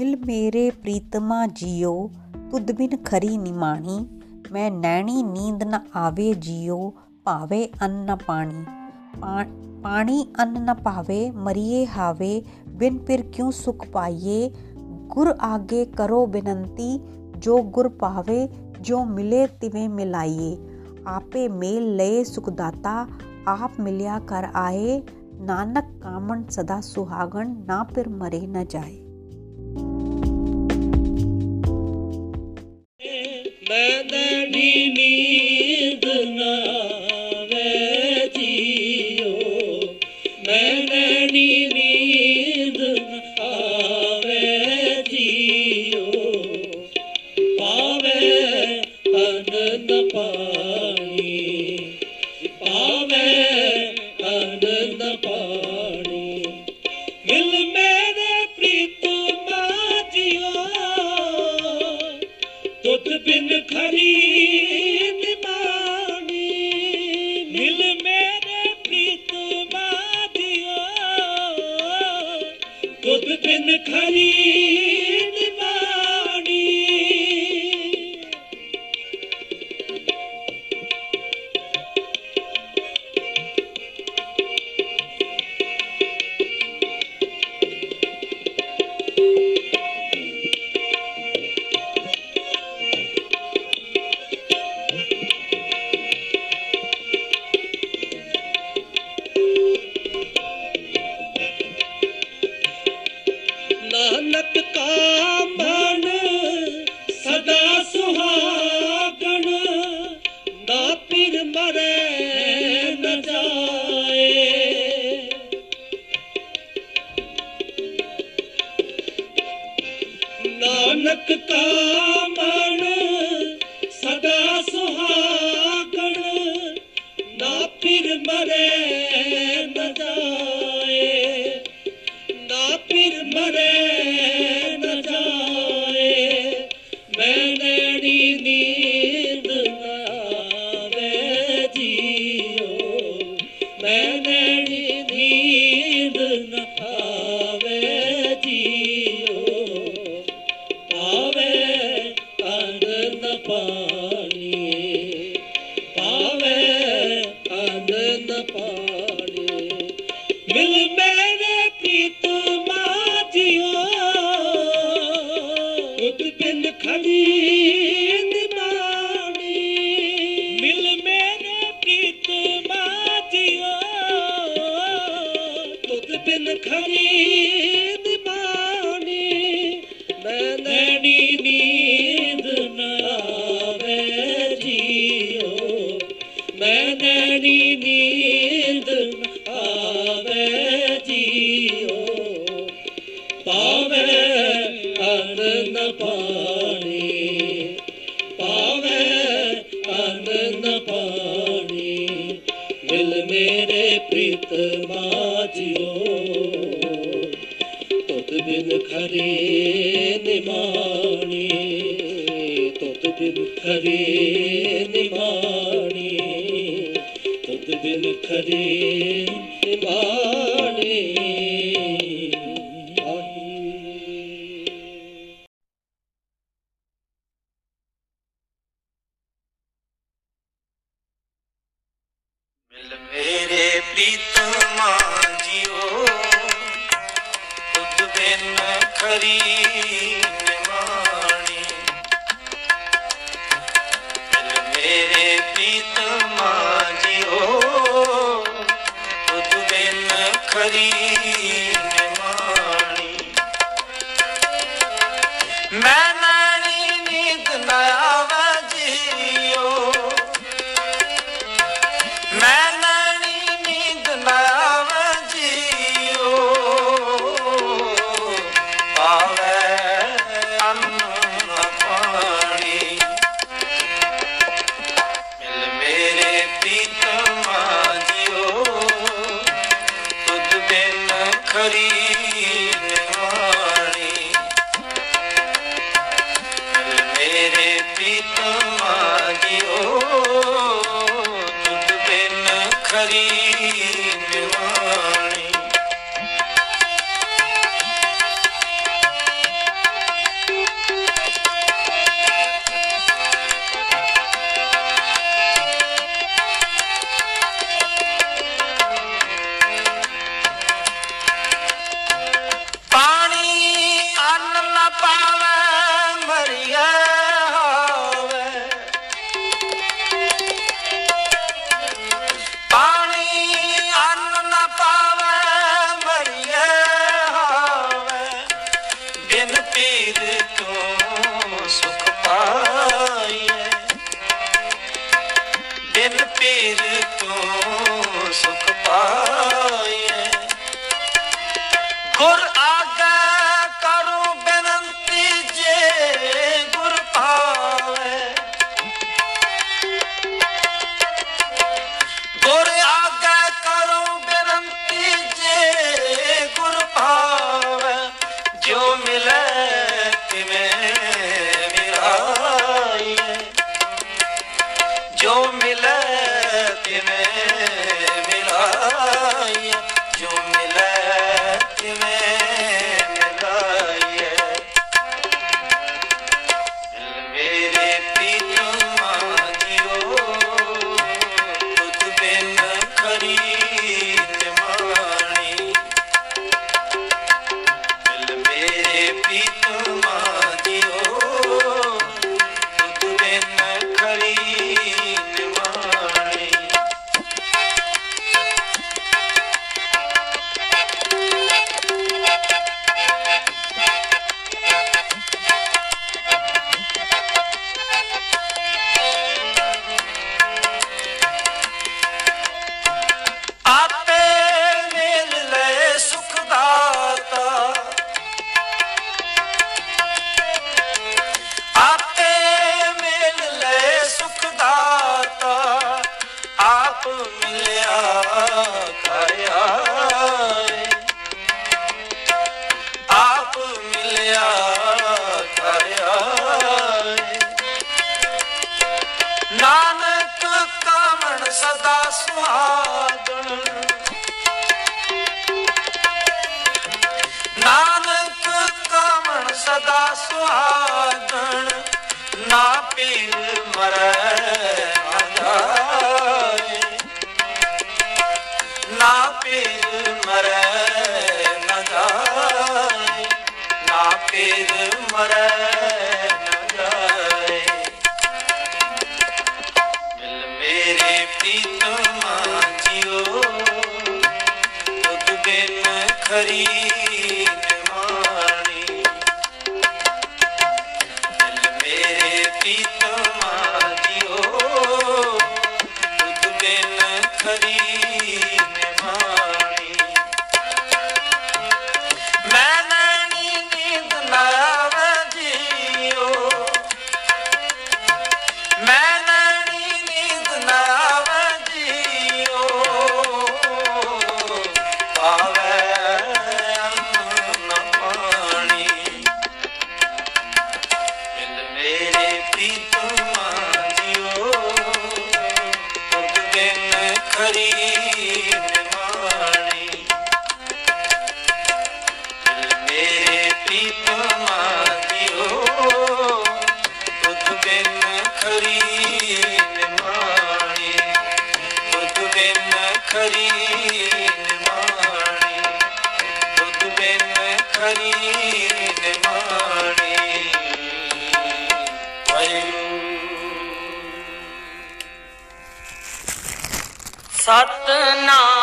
ਮਿਲ ਮੇਰੇ ਪ੍ਰੀਤਮਾ ਜੀਓ, ਤੁਧ ਬਿਨ ਖਰੀ ਨਿਮਾਣੀ ਮੈਂ ਨੈਣੀ ਨੀਂਦ ਨ ਆਵੇ ਜੀਓ, ਭਾਵੇ ਅੰਨ ਨ ਪਾਣੀ। ਪਾਣੀ ਅੰਨ ਨ ਪਾਵੇ ਮਰੀਏ ਹਾਵੇ, ਬਿਨ ਪਿਰ ਕਿਉ ਸੁਖ ਪਾਈਏ? ਗੁਰ ਆਗੇ ਕਰੋ ਬੇਨੰਤੀ, ਜੋ ਗੁਰ ਪਾਵੇ, ਜੋ ਮਿਲੇ ਤਿਵੇਂ ਮਿਲਾਈਏ। ਆਪੇ ਮੇਲ ਲਏ ਸੁਖਦਾਤਾ, ਆਪ ਮਿਲਿਆ ਕਰ ਆਏ। ਨਾਨਕ ਕਾਮਣ ਸਦਾ ਸੁਹਾਗਣ, ਨਾ ਫਿਰ ਮਰੇ ਨਾ ਜਾਏ। ਮੈਂ ਨਾਨਕ ਕਾ Oh. ਮੈਂ ਨੈਣੀ ਨੀਂਦ ਨਾ ਆਵੇ ਜੀਓ, ਪਾਵੇ ਆਨੰਦ ਪਾਣੀ, ਪਾਵੇ ਆਨੰਦ ਪਾਣੀ, ਮਿਲ ਮੇਰੇ ਪ੍ਰੀਤਮਾ ਜੀਓ ਤੁਤ ਬਿਨ ਖਰੇ ਨਿਮਾਣੀ ਤੁਤ ਬਿਨ ਖਰੇ ਨਿਮਾਣੀ। ਤੁਤ ਬਿਨ ਖਰੇ ਨਿਮਾਣੀ ਆਹੀ ਮਿਲ ਮੇਰੇ ਪ੍ਰੀਤਮਾ ਜੀਓ ਤੁਧ ਬਿਨ ਖਰੀ ਬਿਨ ਸਦਾ ਸੁਹਾਗਣ ਨਾ ਪੀਲ ਮਰੈ ਸਤਨਾਮ